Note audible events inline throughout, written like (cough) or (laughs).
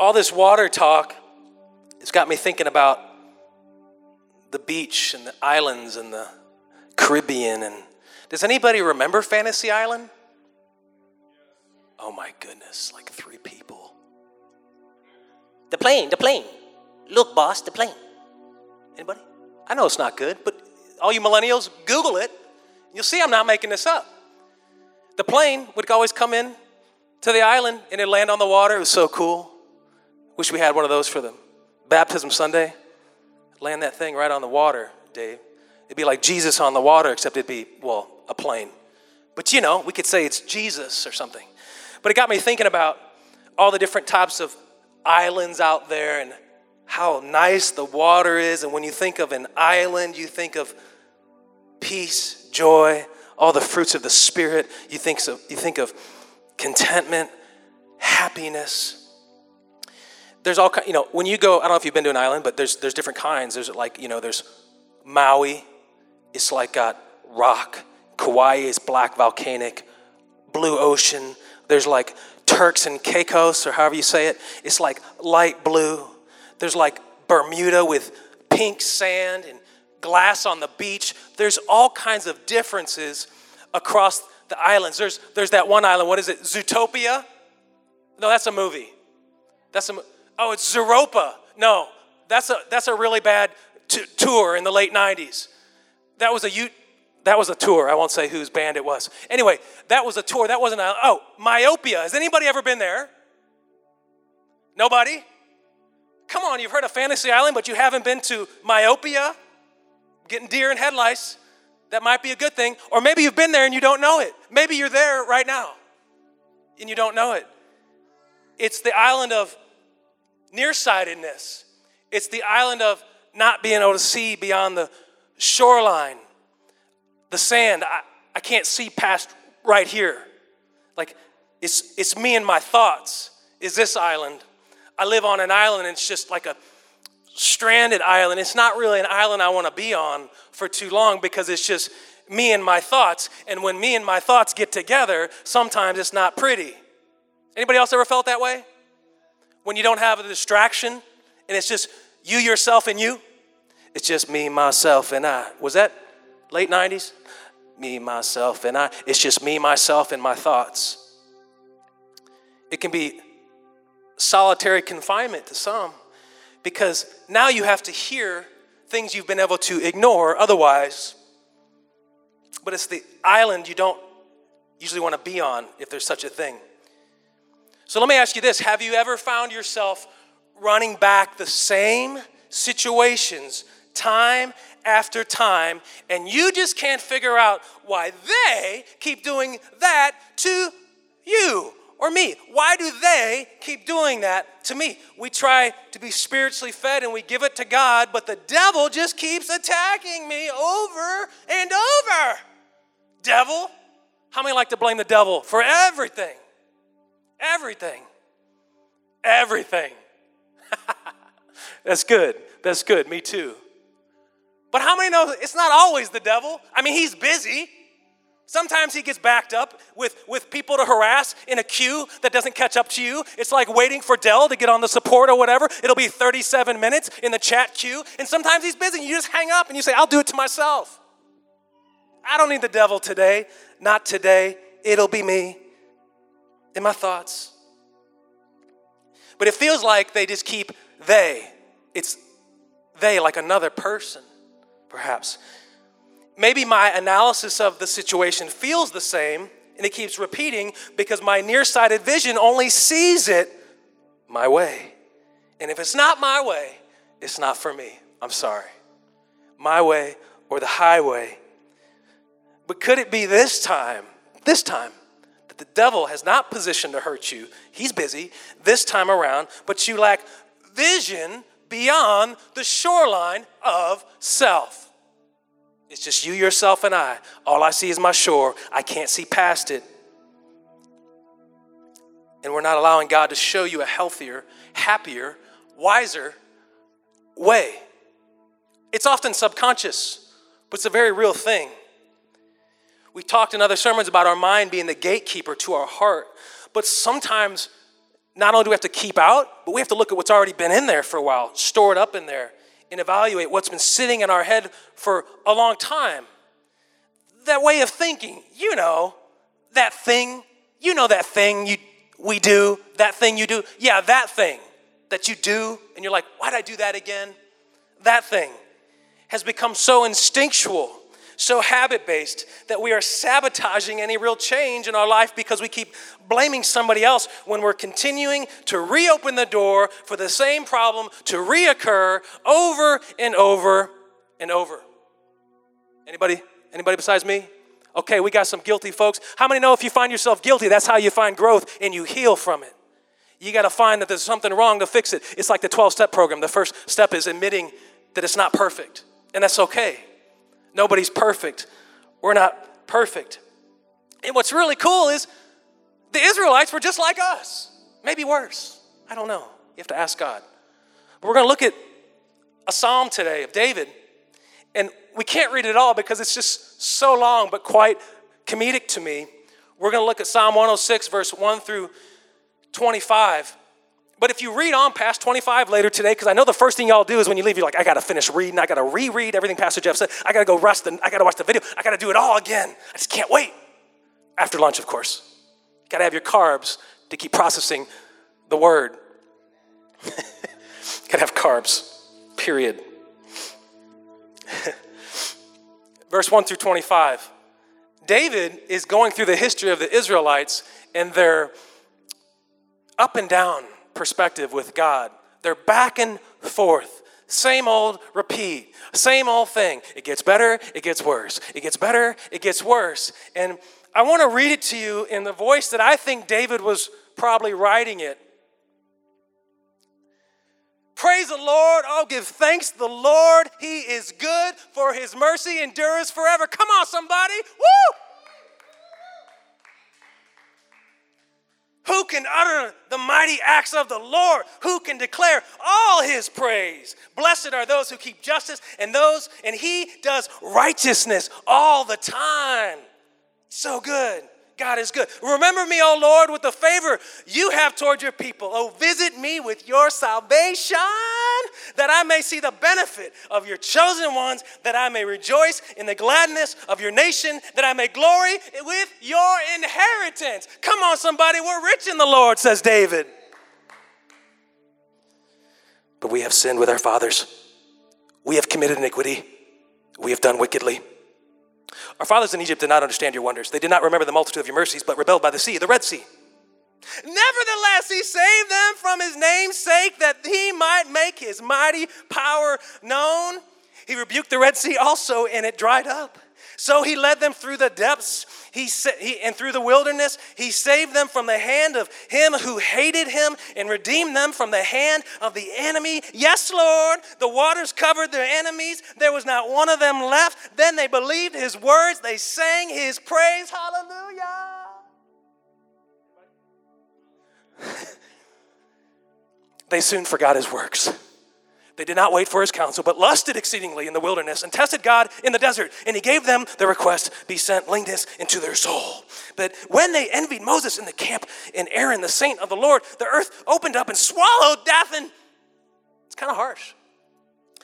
all this water talk it's got me thinking about the beach and the islands and the Caribbean. And does anybody remember Fantasy Island? Oh my goodness, like three people. The plane, the plane. Look, boss, the plane. Anybody? I know it's not good, but all you millennials, Google it. You'll see I'm not making this up. The plane would always come in to the island and it'd land on the water. It was so cool. Wish we had one of those for the baptism Sunday. Land that thing right on the water, Dave. It'd be like Jesus on the water, except it'd be, well, a plane. But you know, we could say it's Jesus or something. But it got me thinking about all the different types of islands out there and how nice the water is. And when you think of an island, you think of peace, joy, all the fruits of the Spirit. You think of, you think of contentment, happiness. There's all kind, you know, when you go, I don't know if you've been to an island, but there's there's different kinds. There's like, you know, there's Maui, it's like got rock. Kauai is black volcanic, blue ocean. There's like Turks and Caicos, or however you say it. It's like light blue. There's like Bermuda with pink sand and glass on the beach. There's all kinds of differences across the islands. There's, there's that one island, what is it? Zootopia? No, that's a movie. That's a, oh, it's Zooropa. No, that's a, that's a really bad t- tour in the late 90s. That was a that was a tour. I won't say whose band it was. Anyway, that was a tour. That wasn't a, oh, myopia. Has anybody ever been there? Nobody? Come on, you've heard of Fantasy Island, but you haven't been to myopia? Getting deer in headlights. That might be a good thing. Or maybe you've been there and you don't know it. Maybe you're there right now and you don't know it. It's the island of nearsightedness, it's the island of not being able to see beyond the shoreline the sand, I, I can't see past right here. Like, it's, it's me and my thoughts, is this island. I live on an island, and it's just like a stranded island. It's not really an island I want to be on for too long because it's just me and my thoughts. And when me and my thoughts get together, sometimes it's not pretty. Anybody else ever felt that way? When you don't have a distraction and it's just you, yourself, and you? It's just me, myself, and I. Was that late 90s? Me, myself, and I. It's just me, myself, and my thoughts. It can be solitary confinement to some because now you have to hear things you've been able to ignore otherwise. But it's the island you don't usually want to be on if there's such a thing. So let me ask you this Have you ever found yourself running back the same situations time after time, and you just can't figure out why they keep doing that to you or me. Why do they keep doing that to me? We try to be spiritually fed and we give it to God, but the devil just keeps attacking me over and over. Devil? How many like to blame the devil for everything? Everything. Everything. (laughs) That's good. That's good. Me too. But how many know it's not always the devil? I mean, he's busy. Sometimes he gets backed up with, with people to harass in a queue that doesn't catch up to you. It's like waiting for Dell to get on the support or whatever. It'll be 37 minutes in the chat queue. And sometimes he's busy. You just hang up and you say, I'll do it to myself. I don't need the devil today. Not today. It'll be me in my thoughts. But it feels like they just keep they. It's they like another person perhaps. Maybe my analysis of the situation feels the same and it keeps repeating because my nearsighted vision only sees it my way. And if it's not my way, it's not for me. I'm sorry. My way or the highway. But could it be this time, this time, the devil has not positioned to hurt you? He's busy this time around, but you lack vision beyond the shoreline of self. It's just you, yourself, and I. All I see is my shore. I can't see past it. And we're not allowing God to show you a healthier, happier, wiser way. It's often subconscious, but it's a very real thing. We talked in other sermons about our mind being the gatekeeper to our heart, but sometimes not only do we have to keep out, but we have to look at what's already been in there for a while, store it up in there, and evaluate what's been sitting in our head for a long time. That way of thinking, you know, that thing, you know that thing you we do, that thing you do. Yeah, that thing that you do, and you're like, why'd I do that again? That thing has become so instinctual so habit based that we are sabotaging any real change in our life because we keep blaming somebody else when we're continuing to reopen the door for the same problem to reoccur over and over and over. Anybody? Anybody besides me? Okay, we got some guilty folks. How many know if you find yourself guilty, that's how you find growth and you heal from it? You got to find that there's something wrong to fix it. It's like the 12 step program. The first step is admitting that it's not perfect, and that's okay. Nobody's perfect. We're not perfect. And what's really cool is the Israelites were just like us, maybe worse. I don't know. You have to ask God. But we're going to look at a psalm today of David. And we can't read it all because it's just so long, but quite comedic to me. We're going to look at Psalm 106, verse 1 through 25. But if you read on past 25 later today, because I know the first thing y'all do is when you leave, you're like, I gotta finish reading, I gotta reread everything Pastor Jeff said, I gotta go rest, and I gotta watch the video, I gotta do it all again. I just can't wait. After lunch, of course. You gotta have your carbs to keep processing the word. (laughs) gotta have carbs, period. (laughs) Verse 1 through 25. David is going through the history of the Israelites and their up and down perspective with God. They're back and forth. Same old repeat, same old thing. It gets better, it gets worse. It gets better, it gets worse. And I want to read it to you in the voice that I think David was probably writing it. Praise the Lord. Oh, give thanks to the Lord. He is good, for his mercy endures forever. Come on, somebody. Woo! Who can utter the mighty acts of the Lord? Who can declare all his praise? Blessed are those who keep justice and those, and he does righteousness all the time. So good. God is good. Remember me, O Lord, with the favor you have toward your people. Oh, visit me with your salvation, that I may see the benefit of your chosen ones, that I may rejoice in the gladness of your nation, that I may glory with your inheritance. Come on, somebody, we're rich in the Lord, says David. But we have sinned with our fathers. We have committed iniquity. We have done wickedly. Our fathers in Egypt did not understand your wonders. They did not remember the multitude of your mercies, but rebelled by the sea, the Red Sea. Nevertheless, he saved them from his name's sake that he might make his mighty power known. He rebuked the Red Sea also, and it dried up. So he led them through the depths he, he, and through the wilderness. He saved them from the hand of him who hated him and redeemed them from the hand of the enemy. Yes, Lord, the waters covered their enemies. There was not one of them left. Then they believed his words. They sang his praise. Hallelujah. They soon forgot his works. They did not wait for his counsel, but lusted exceedingly in the wilderness and tested God in the desert. And he gave them the request be sent leanness into their soul. But when they envied Moses in the camp and Aaron, the saint of the Lord, the earth opened up and swallowed Dathan. It's kind of harsh.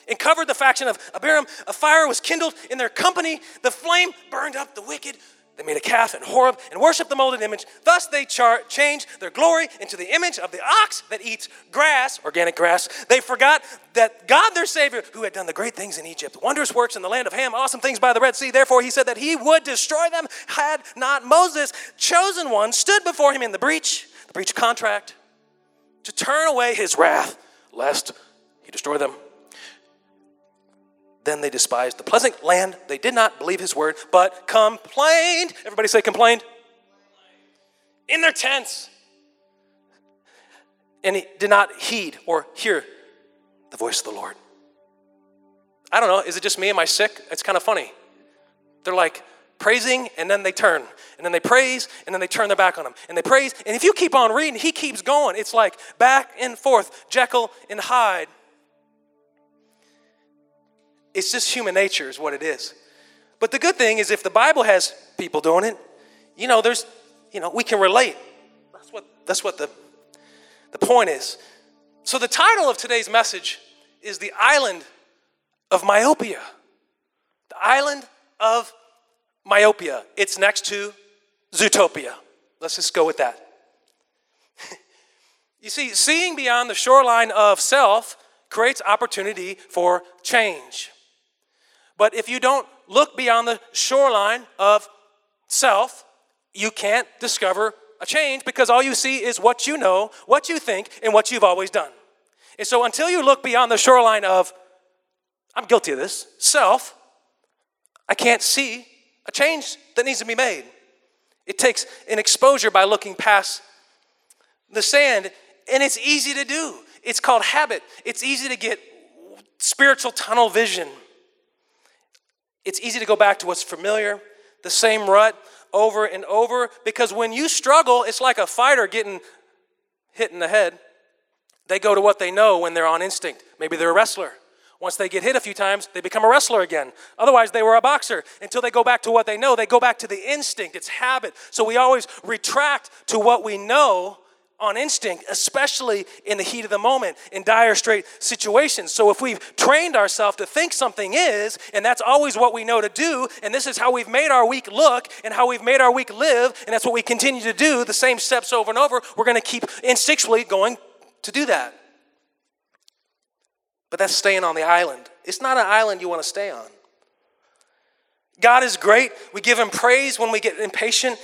And covered the faction of Abiram. A fire was kindled in their company. The flame burned up the wicked they made a calf and Horeb and worshiped the molded image. Thus they char- changed their glory into the image of the ox that eats grass, organic grass. They forgot that God, their Savior, who had done the great things in Egypt, wondrous works in the land of Ham, awesome things by the Red Sea. Therefore, he said that he would destroy them had not Moses, chosen one, stood before him in the breach, the breach contract, to turn away his wrath, lest he destroy them. Then they despised the pleasant land. They did not believe his word, but complained. Everybody say complained. In their tents. And he did not heed or hear the voice of the Lord. I don't know, is it just me? Am I sick? It's kind of funny. They're like praising and then they turn. And then they praise and then they turn their back on him. And they praise. And if you keep on reading, he keeps going. It's like back and forth, Jekyll and Hyde. It's just human nature, is what it is. But the good thing is, if the Bible has people doing it, you know, there's, you know, we can relate. That's what, that's what the, the point is so the title of today's message is The Island of Myopia. The Island of Myopia. It's next to Zootopia. Let's just go with that. (laughs) you see, seeing beyond the shoreline of self creates opportunity for change. But if you don't look beyond the shoreline of self, you can't discover a change because all you see is what you know, what you think, and what you've always done. And so until you look beyond the shoreline of, I'm guilty of this, self, I can't see a change that needs to be made. It takes an exposure by looking past the sand, and it's easy to do. It's called habit. It's easy to get spiritual tunnel vision. It's easy to go back to what's familiar, the same rut over and over, because when you struggle, it's like a fighter getting hit in the head. They go to what they know when they're on instinct. Maybe they're a wrestler. Once they get hit a few times, they become a wrestler again. Otherwise, they were a boxer. Until they go back to what they know, they go back to the instinct. It's habit. So we always retract to what we know on instinct, especially in the heat of the moment, in dire straight situations. So if we've trained ourselves to think something is, and that's always what we know to do, and this is how we've made our week look and how we've made our week live, and that's what we continue to do, the same steps over and over, we're going to keep instinctually going to do that. But that's staying on the island. It's not an island you want to stay on. God is great. We give him praise when we get impatient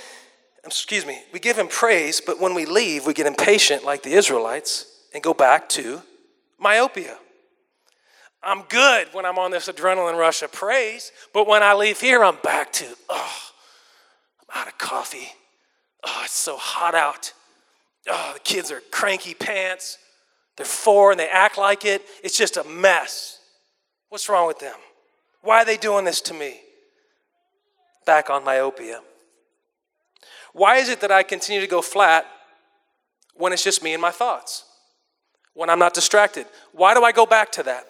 excuse me, we give him praise, but when we leave, we get impatient like the Israelites and go back to myopia. I'm good when I'm on this adrenaline rush of praise, but when I leave here, I'm back to, oh, I'm out of coffee. Oh, it's so hot out. Oh, the kids are cranky pants. They're four and they act like it. It's just a mess. What's wrong with them? Why are they doing this to me? Back on myopia. Why is it that I continue to go flat when it's just me and my thoughts? When I'm not distracted? Why do I go back to that?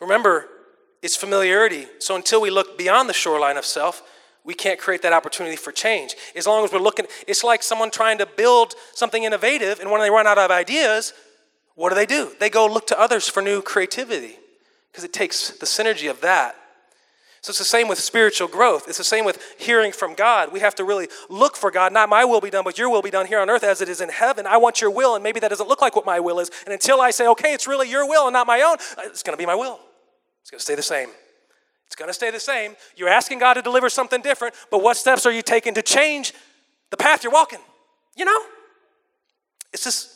Remember, it's familiarity. So until we look beyond the shoreline of self, we can't create that opportunity for change. As long as we're looking, it's like someone trying to build something innovative, and when they run out of ideas, what do they do? They go look to others for new creativity because it takes the synergy of that so it's the same with spiritual growth. It's the same with hearing from God. We have to really look for God. Not my will be done, but your will be done here on earth as it is in heaven. I want your will, and maybe that doesn't look like what my will is. And until I say, okay, it's really your will and not my own, uh, it's going to be my will. It's going to stay the same. It's going to stay the same. You're asking God to deliver something different, but what steps are you taking to change the path you're walking? You know? It's just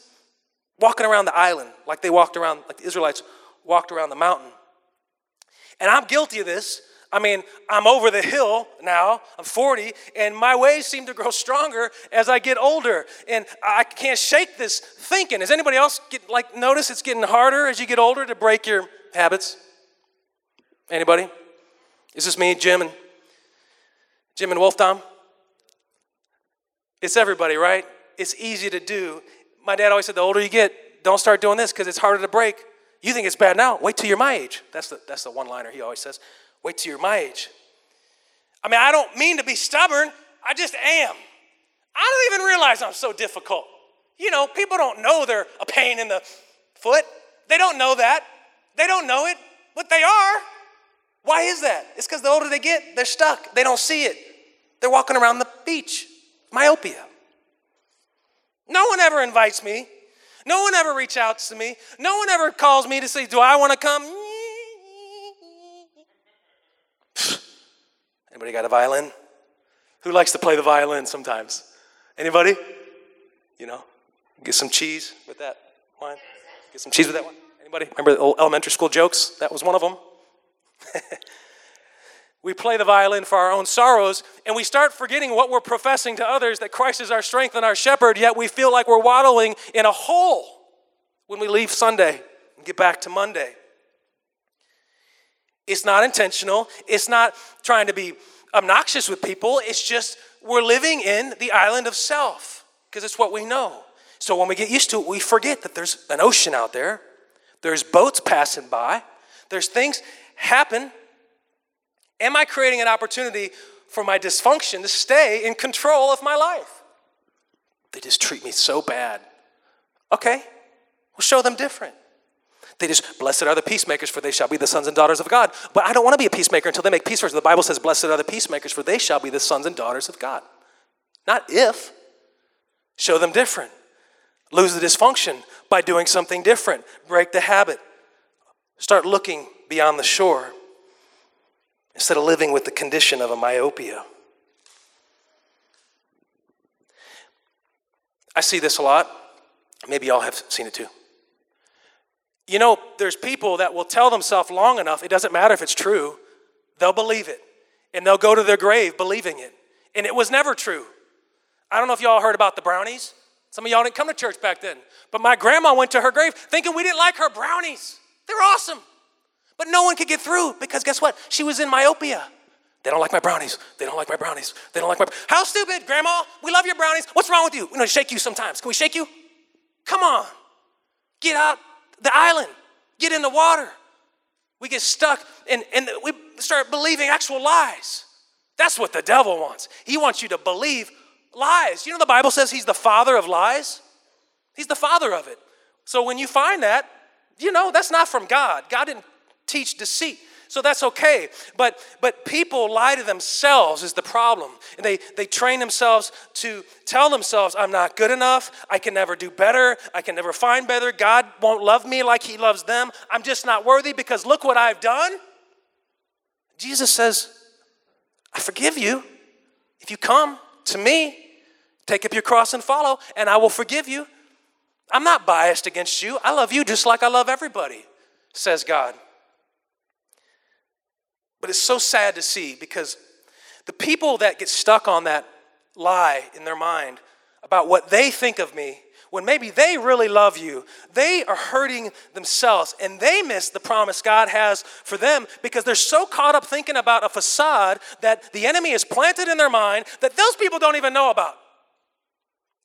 walking around the island like they walked around, like the Israelites walked around the mountain. And I'm guilty of this I mean, I'm over the hill now, I'm 40, and my ways seem to grow stronger as I get older. And I can't shake this thinking. Does anybody else get like notice it's getting harder as you get older to break your habits? Anybody? Is this me, Jim and Jim and Wolf Tom? It's everybody, right? It's easy to do. My dad always said the older you get, don't start doing this because it's harder to break. You think it's bad now? Wait till you're my age. That's the, that's the one liner he always says. Wait till you're my age. I mean, I don't mean to be stubborn, I just am. I don't even realize I'm so difficult. You know, people don't know they're a pain in the foot. They don't know that. They don't know it, but they are. Why is that? It's because the older they get, they're stuck. They don't see it. They're walking around the beach. Myopia. No one ever invites me. No one ever reaches out to me. No one ever calls me to say, Do I want to come? Anybody got a violin? Who likes to play the violin sometimes? Anybody? You know, get some cheese with that wine. Get some cheese with that one. Anybody? Remember the old elementary school jokes? That was one of them. (laughs) we play the violin for our own sorrows, and we start forgetting what we're professing to others that Christ is our strength and our shepherd, yet we feel like we're waddling in a hole when we leave Sunday and get back to Monday. It's not intentional. It's not trying to be obnoxious with people. It's just we're living in the island of self because it's what we know. So when we get used to it, we forget that there's an ocean out there, there's boats passing by, there's things happen. Am I creating an opportunity for my dysfunction to stay in control of my life? They just treat me so bad. Okay, we'll show them different. They just, blessed are the peacemakers, for they shall be the sons and daughters of God. But I don't want to be a peacemaker until they make peace first. The Bible says, blessed are the peacemakers, for they shall be the sons and daughters of God. Not if. Show them different. Lose the dysfunction by doing something different. Break the habit. Start looking beyond the shore instead of living with the condition of a myopia. I see this a lot. Maybe y'all have seen it too. You know, there's people that will tell themselves long enough, it doesn't matter if it's true, they'll believe it. And they'll go to their grave believing it. And it was never true. I don't know if y'all heard about the brownies. Some of y'all didn't come to church back then. But my grandma went to her grave thinking we didn't like her brownies. They're awesome. But no one could get through because guess what? She was in myopia. They don't like my brownies. They don't like my brownies. They don't like my. How stupid, Grandma? We love your brownies. What's wrong with you? We're gonna shake you sometimes. Can we shake you? Come on. Get out the island. Get in the water. We get stuck and, and we start believing actual lies. That's what the devil wants. He wants you to believe lies. You know, the Bible says he's the father of lies, he's the father of it. So when you find that, you know, that's not from God. God didn't teach deceit. So that's okay. But but people lie to themselves is the problem. And they, they train themselves to tell themselves, I'm not good enough, I can never do better, I can never find better, God won't love me like he loves them. I'm just not worthy because look what I've done. Jesus says, I forgive you if you come to me, take up your cross and follow, and I will forgive you. I'm not biased against you. I love you just like I love everybody, says God. But it's so sad to see because the people that get stuck on that lie in their mind about what they think of me, when maybe they really love you, they are hurting themselves and they miss the promise God has for them because they're so caught up thinking about a facade that the enemy is planted in their mind that those people don't even know about.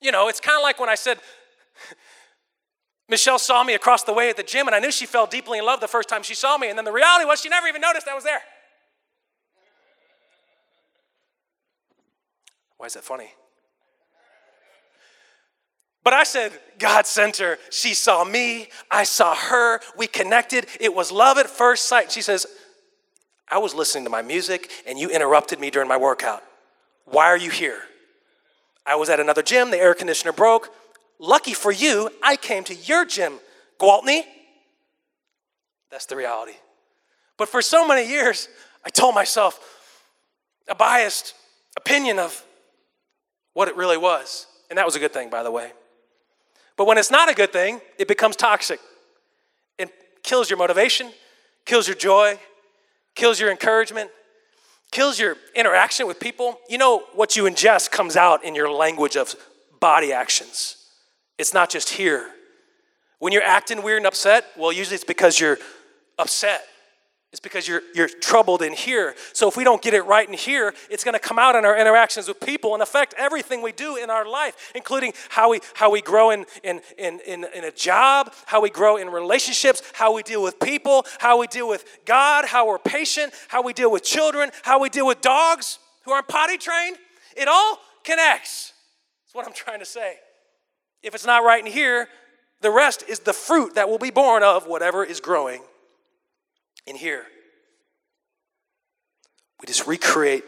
You know, it's kind of like when I said, Michelle saw me across the way at the gym, and I knew she fell deeply in love the first time she saw me, and then the reality was she never even noticed I was there. Why is that funny? But I said, God sent her. She saw me. I saw her. We connected. It was love at first sight. She says, I was listening to my music and you interrupted me during my workout. Why are you here? I was at another gym. The air conditioner broke. Lucky for you, I came to your gym, Gwaltney. That's the reality. But for so many years, I told myself a biased opinion of what it really was. And that was a good thing, by the way. But when it's not a good thing, it becomes toxic. It kills your motivation, kills your joy, kills your encouragement, kills your interaction with people. You know, what you ingest comes out in your language of body actions. It's not just here. When you're acting weird and upset, well, usually it's because you're upset. It's because you're, you're troubled in here. So if we don't get it right in here, it's going to come out in our interactions with people and affect everything we do in our life, including how we, how we grow in, in, in, in, in a job, how we grow in relationships, how we deal with people, how we deal with God, how we're patient, how we deal with children, how we deal with dogs who aren't potty trained. It all connects. That's what I'm trying to say. If it's not right in here, the rest is the fruit that will be born of whatever is growing in here. We just recreate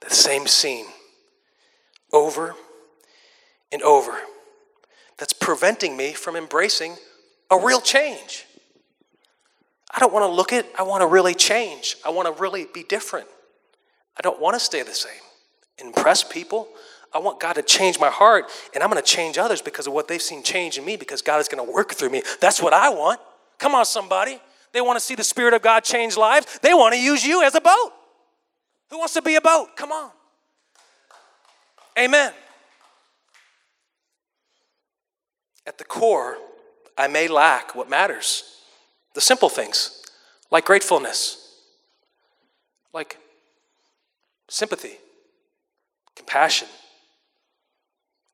the same scene over and over. That's preventing me from embracing a real change. I don't want to look at, I want to really change. I want to really be different. I don't want to stay the same. Impress people. I want God to change my heart, and I'm going to change others because of what they've seen change in me because God is going to work through me. That's what I want. Come on, somebody. They want to see the Spirit of God change lives. They want to use you as a boat. Who wants to be a boat? Come on. Amen. At the core, I may lack what matters the simple things, like gratefulness, like sympathy, compassion.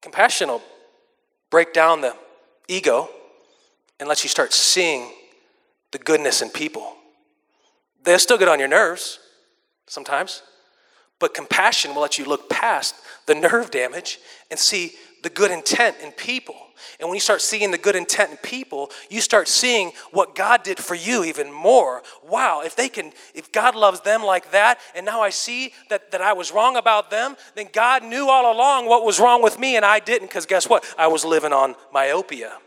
Compassion will break down the ego and let you start seeing the goodness in people. They'll still get on your nerves sometimes, but compassion will let you look past the nerve damage and see the good intent in people. And when you start seeing the good intent in people, you start seeing what God did for you even more. Wow, if they can, if God loves them like that, and now I see that, that I was wrong about them, then God knew all along what was wrong with me and I didn't, because guess what? I was living on myopia.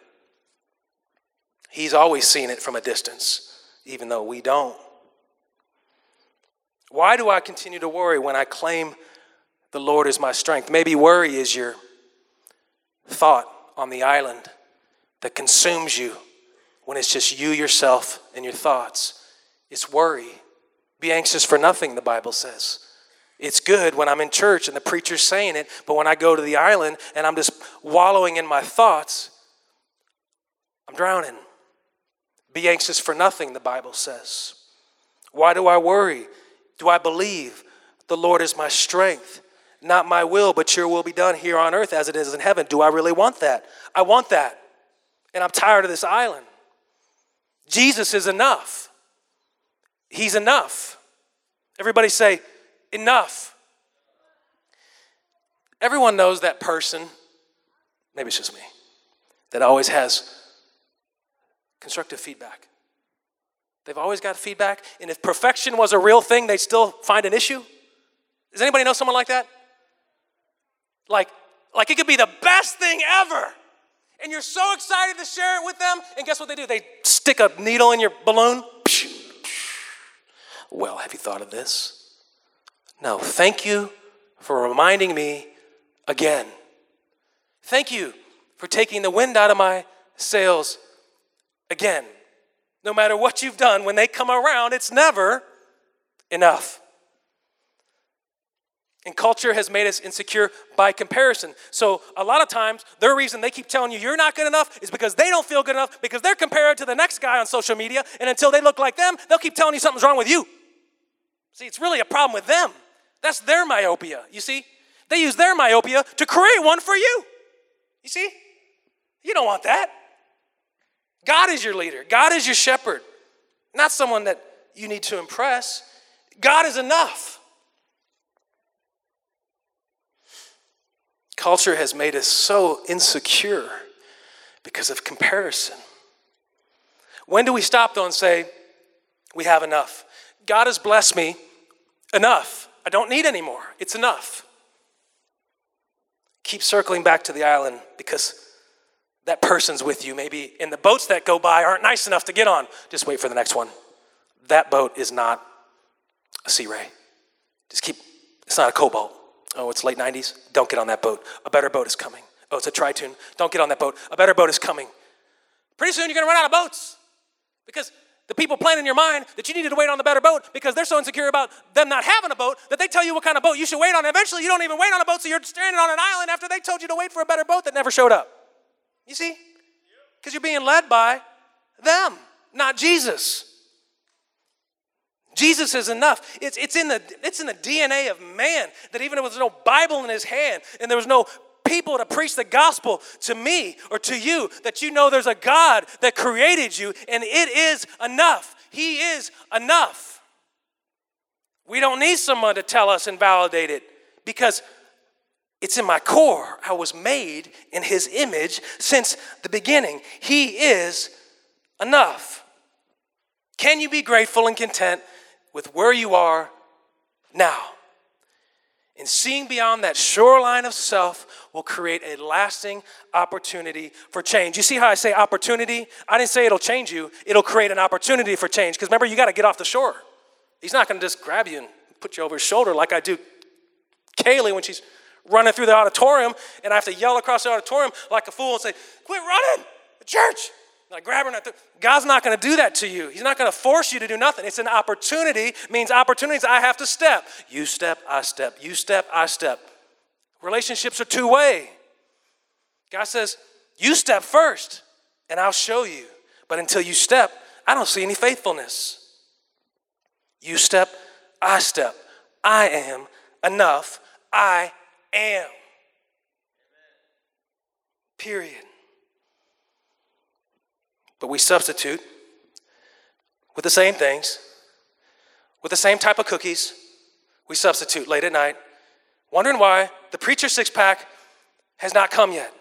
He's always seen it from a distance, even though we don't. Why do I continue to worry when I claim the Lord is my strength? Maybe worry is your thought on the island that consumes you when it's just you, yourself, and your thoughts. It's worry. Be anxious for nothing, the Bible says. It's good when I'm in church and the preacher's saying it, but when I go to the island and I'm just wallowing in my thoughts, I'm drowning. Be anxious for nothing, the Bible says. Why do I worry? Do I believe the Lord is my strength? Not my will, but your will be done here on earth as it is in heaven. Do I really want that? I want that. And I'm tired of this island. Jesus is enough. He's enough. Everybody say, enough. Everyone knows that person, maybe it's just me, that always has constructive feedback. They've always got feedback, and if perfection was a real thing, they'd still find an issue. Does anybody know someone like that? Like, like it could be the best thing ever. And you're so excited to share it with them. And guess what they do? They stick a needle in your balloon. (laughs) Well, have you thought of this? No, thank you for reminding me again. Thank you for taking the wind out of my sails again. No matter what you've done, when they come around, it's never enough. And culture has made us insecure by comparison. So, a lot of times, their reason they keep telling you you're not good enough is because they don't feel good enough because they're compared to the next guy on social media. And until they look like them, they'll keep telling you something's wrong with you. See, it's really a problem with them. That's their myopia, you see? They use their myopia to create one for you. You see? You don't want that. God is your leader, God is your shepherd, not someone that you need to impress. God is enough. Culture has made us so insecure because of comparison. When do we stop though and say, we have enough? God has blessed me enough. I don't need any more. It's enough. Keep circling back to the island because that person's with you. Maybe in the boats that go by aren't nice enough to get on. Just wait for the next one. That boat is not a Sea Ray. Just keep, it's not a cobalt. Oh, it's late 90s? Don't get on that boat. A better boat is coming. Oh, it's a Tritoon. Don't get on that boat. A better boat is coming. Pretty soon you're going to run out of boats because the people plan in your mind that you needed to wait on the better boat because they're so insecure about them not having a boat that they tell you what kind of boat you should wait on. Eventually, you don't even wait on a boat, so you're stranded on an island after they told you to wait for a better boat that never showed up. You see? Because you're being led by them, not Jesus. Jesus is enough. It's, it's, in the, it's in the DNA of man that even if there was no Bible in his hand and there was no people to preach the gospel to me or to you, that you know there's a God that created you and it is enough. He is enough. We don't need someone to tell us and validate it because it's in my core. I was made in his image since the beginning. He is enough. Can you be grateful and content with where you are now. And seeing beyond that shoreline of self will create a lasting opportunity for change. You see how I say opportunity? I didn't say it'll change you, it'll create an opportunity for change. Because remember, you got to get off the shore. He's not going to just grab you and put you over his shoulder like I do Kaylee when she's running through the auditorium, and I have to yell across the auditorium like a fool and say, Quit running! The church! Like grab her. God's not going to do that to you. He's not going to force you to do nothing. It's an opportunity. Means opportunities. I have to step. You step. I step. You step. I step. Relationships are two way. God says, "You step first, and I'll show you." But until you step, I don't see any faithfulness. You step. I step. I am enough. I am. Period. But we substitute with the same things, with the same type of cookies. We substitute late at night, wondering why the preacher six pack has not come yet.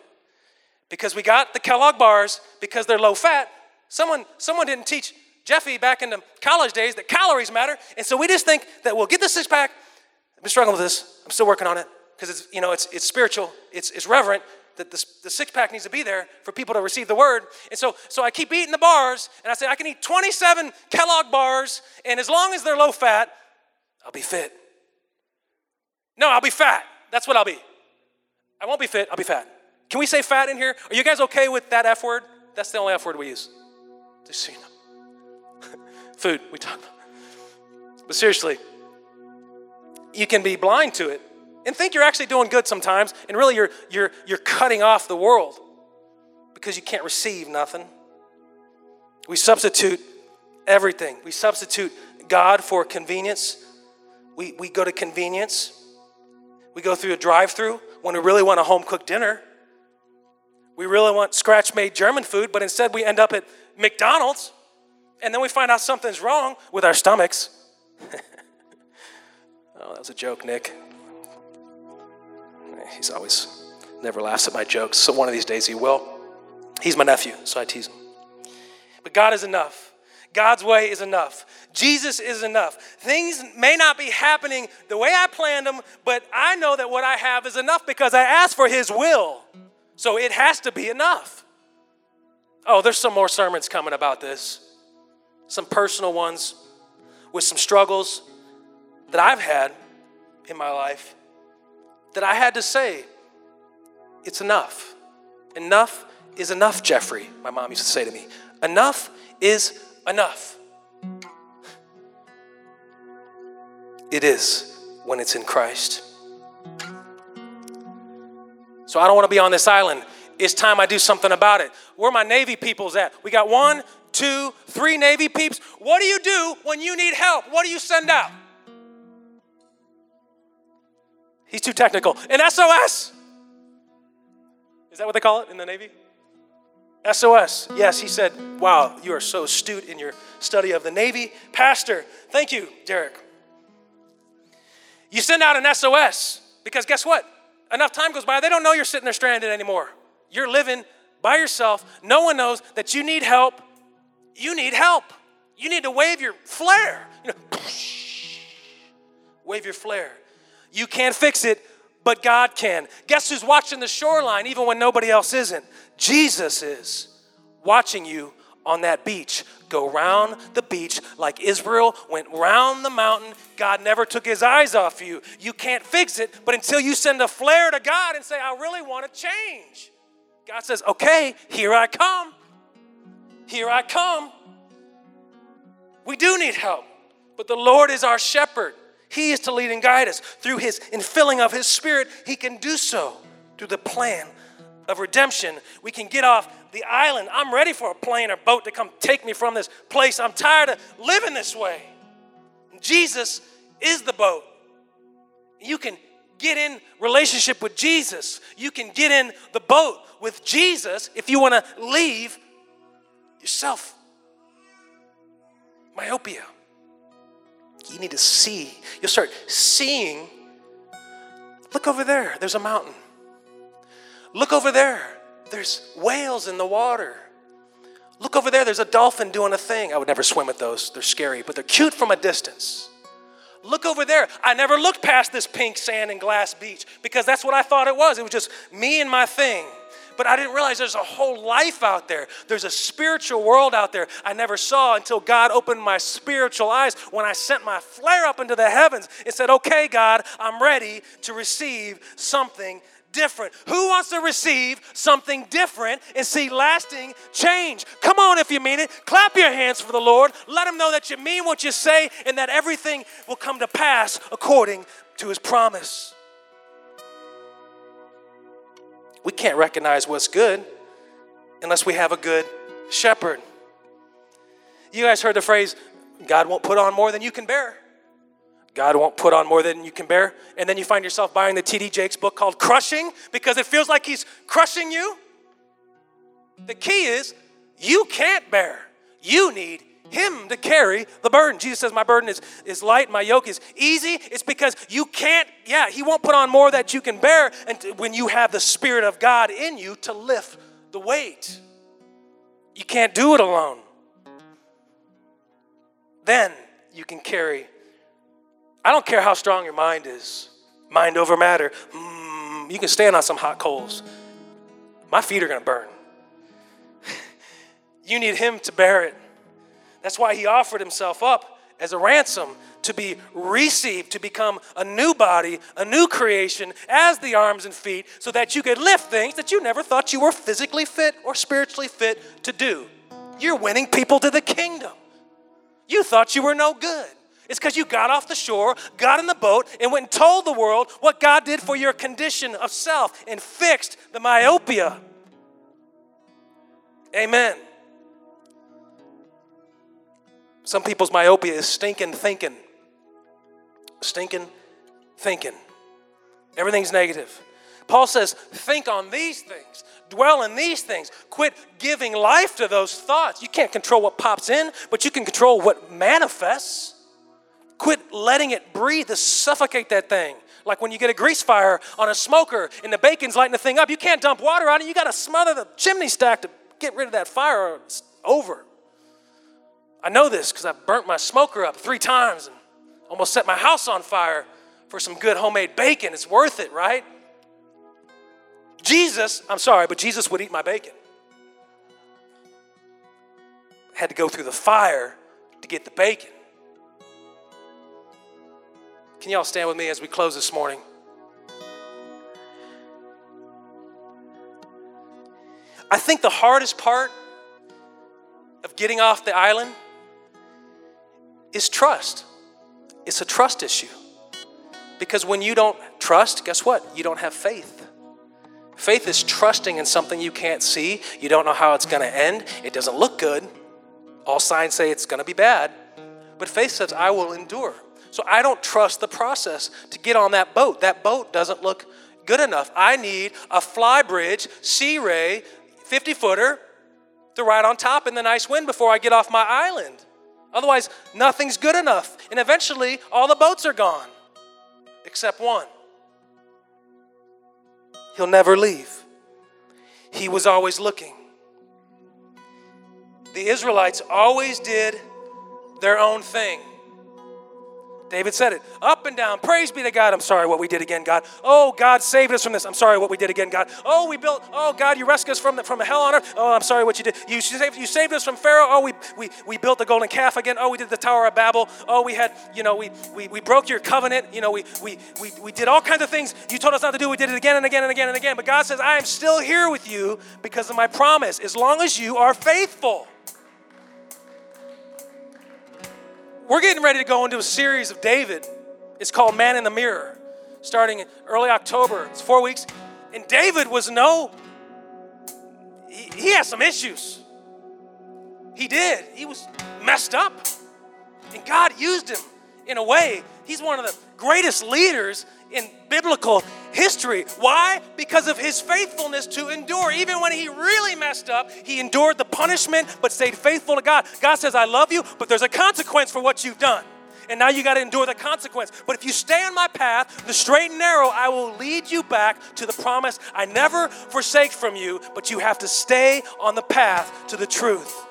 Because we got the Kellogg bars because they're low fat. Someone, someone didn't teach Jeffy back in the college days that calories matter. And so we just think that we'll get the six pack. I've been struggling with this. I'm still working on it because it's, you know, it's, it's spiritual, it's, it's reverent, that the, the six pack needs to be there for people to receive the word. And so, so I keep eating the bars, and I say, I can eat 27 Kellogg bars, and as long as they're low fat, I'll be fit. No, I'll be fat. That's what I'll be. I won't be fit, I'll be fat. Can we say fat in here? Are you guys okay with that F word? That's the only F word we use. Just so you know. (laughs) Food, we talk about. But seriously, you can be blind to it and think you're actually doing good sometimes, and really you're, you're, you're cutting off the world because you can't receive nothing. We substitute everything. We substitute God for convenience. We, we go to convenience. We go through a drive through when we really want a home cooked dinner. We really want scratch made German food, but instead we end up at McDonald's and then we find out something's wrong with our stomachs. (laughs) oh, that was a joke, Nick. He's always never laughs at my jokes, so one of these days he will. He's my nephew, so I tease him. But God is enough. God's way is enough. Jesus is enough. Things may not be happening the way I planned them, but I know that what I have is enough because I asked for His will. So it has to be enough. Oh, there's some more sermons coming about this, some personal ones with some struggles that I've had in my life that I had to say, it's enough. Enough is enough, Jeffrey, my mom used to say to me. Enough is enough. It is when it's in Christ. So I don't want to be on this island. It's time I do something about it. Where my Navy peoples at? We got one, two, three Navy peeps. What do you do when you need help? What do you send out? He's too technical. An SOS. Is that what they call it in the Navy? SOS. Yes, he said, Wow, you are so astute in your study of the Navy. Pastor, thank you, Derek. You send out an SOS because guess what? Enough time goes by, they don't know you're sitting there stranded anymore. You're living by yourself. No one knows that you need help. You need help. You need to wave your flare. You know, (laughs) wave your flare. You can't fix it, but God can. Guess who's watching the shoreline even when nobody else isn't? Jesus is watching you on that beach. Go round the beach like Israel went round the mountain. God never took his eyes off you. You can't fix it, but until you send a flare to God and say, I really want to change, God says, Okay, here I come. Here I come. We do need help, but the Lord is our shepherd. He is to lead and guide us. Through his infilling of his spirit, he can do so through the plan of redemption. We can get off the island. I'm ready for a plane or boat to come take me from this place. I'm tired of living this way. Jesus is the boat. You can get in relationship with Jesus. You can get in the boat with Jesus if you want to leave yourself. Myopia. You need to see. You'll start seeing. Look over there, there's a mountain. Look over there, there's whales in the water. Look over there, there's a dolphin doing a thing. I would never swim with those, they're scary, but they're cute from a distance. Look over there. I never looked past this pink sand and glass beach because that's what I thought it was. It was just me and my thing. But I didn't realize there's a whole life out there. There's a spiritual world out there I never saw until God opened my spiritual eyes when I sent my flare up into the heavens and said, Okay, God, I'm ready to receive something different. Who wants to receive something different and see lasting change? Come on, if you mean it. Clap your hands for the Lord. Let Him know that you mean what you say and that everything will come to pass according to His promise. We can't recognize what's good unless we have a good shepherd. You guys heard the phrase, God won't put on more than you can bear. God won't put on more than you can bear. And then you find yourself buying the T.D. Jakes book called Crushing because it feels like he's crushing you. The key is you can't bear, you need him to carry the burden. Jesus says, My burden is, is light, my yoke is easy. It's because you can't, yeah, he won't put on more that you can bear and when you have the Spirit of God in you to lift the weight. You can't do it alone. Then you can carry. I don't care how strong your mind is, mind over matter. Mm, you can stand on some hot coals. My feet are going to burn. (laughs) you need Him to bear it. That's why He offered Himself up as a ransom to be received, to become a new body, a new creation as the arms and feet, so that you could lift things that you never thought you were physically fit or spiritually fit to do. You're winning people to the kingdom. You thought you were no good. It's because you got off the shore, got in the boat, and went and told the world what God did for your condition of self and fixed the myopia. Amen. Some people's myopia is stinking thinking. Stinking thinking. Everything's negative. Paul says, think on these things, dwell in these things. Quit giving life to those thoughts. You can't control what pops in, but you can control what manifests. Quit letting it breathe to suffocate that thing. Like when you get a grease fire on a smoker and the bacon's lighting the thing up, you can't dump water on it. You got to smother the chimney stack to get rid of that fire it's over. I know this because I burnt my smoker up three times and almost set my house on fire for some good homemade bacon. It's worth it, right? Jesus, I'm sorry, but Jesus would eat my bacon. Had to go through the fire to get the bacon. Can y'all stand with me as we close this morning? I think the hardest part of getting off the island is trust. It's a trust issue. Because when you don't trust, guess what? You don't have faith. Faith is trusting in something you can't see. You don't know how it's going to end. It doesn't look good. All signs say it's going to be bad. But faith says, I will endure. So I don't trust the process to get on that boat. That boat doesn't look good enough. I need a fly bridge, Sea Ray, 50 footer to ride on top in the nice wind before I get off my island. Otherwise, nothing's good enough. And eventually, all the boats are gone except one. He'll never leave. He was always looking. The Israelites always did their own thing. David said it up and down. Praise be to God. I'm sorry what we did again, God. Oh, God saved us from this. I'm sorry what we did again, God. Oh, we built, oh, God, you rescued us from, the, from hell on earth. Oh, I'm sorry what you did. You saved, you saved us from Pharaoh. Oh, we, we, we built the golden calf again. Oh, we did the Tower of Babel. Oh, we had, you know, we, we, we broke your covenant. You know, we, we, we, we did all kinds of things you told us not to do. We did it again and again and again and again. But God says, I am still here with you because of my promise, as long as you are faithful. We're getting ready to go into a series of David. It's called Man in the Mirror, starting in early October. It's four weeks. And David was no, he, he has some issues. He did. He was messed up. And God used him in a way. He's one of the greatest leaders in biblical history. Why? Because of his faithfulness to endure. Even when he really messed up, he endured the punishment but stayed faithful to God. God says, I love you, but there's a consequence for what you've done. And now you got to endure the consequence. But if you stay on my path, the straight and narrow, I will lead you back to the promise I never forsake from you, but you have to stay on the path to the truth.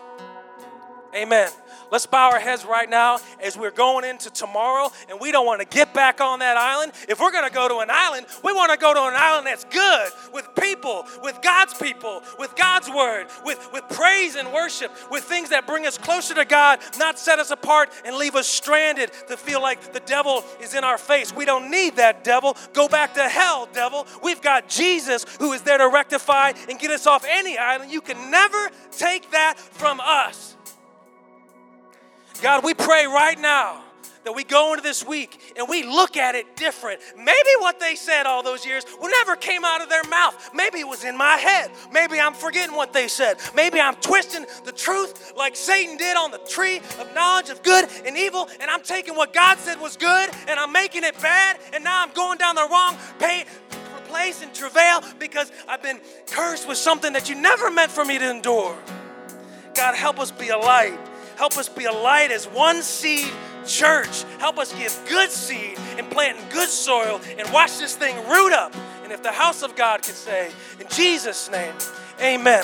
Amen. Let's bow our heads right now as we're going into tomorrow, and we don't want to get back on that island. If we're going to go to an island, we want to go to an island that's good, with people, with God's people, with God's word, with, with praise and worship, with things that bring us closer to God, not set us apart and leave us stranded to feel like the devil is in our face. We don't need that devil. Go back to hell, devil. We've got Jesus who is there to rectify and get us off any island. You can never take that from us. God, we pray right now that we go into this week and we look at it different. Maybe what they said all those years never came out of their mouth. Maybe it was in my head. Maybe I'm forgetting what they said. Maybe I'm twisting the truth like Satan did on the tree of knowledge of good and evil, and I'm taking what God said was good and I'm making it bad, and now I'm going down the wrong pain, place and travail because I've been cursed with something that you never meant for me to endure. God, help us be a light Help us be a light as one seed church. Help us give good seed and plant in good soil and watch this thing root up. And if the house of God could say, in Jesus' name, amen.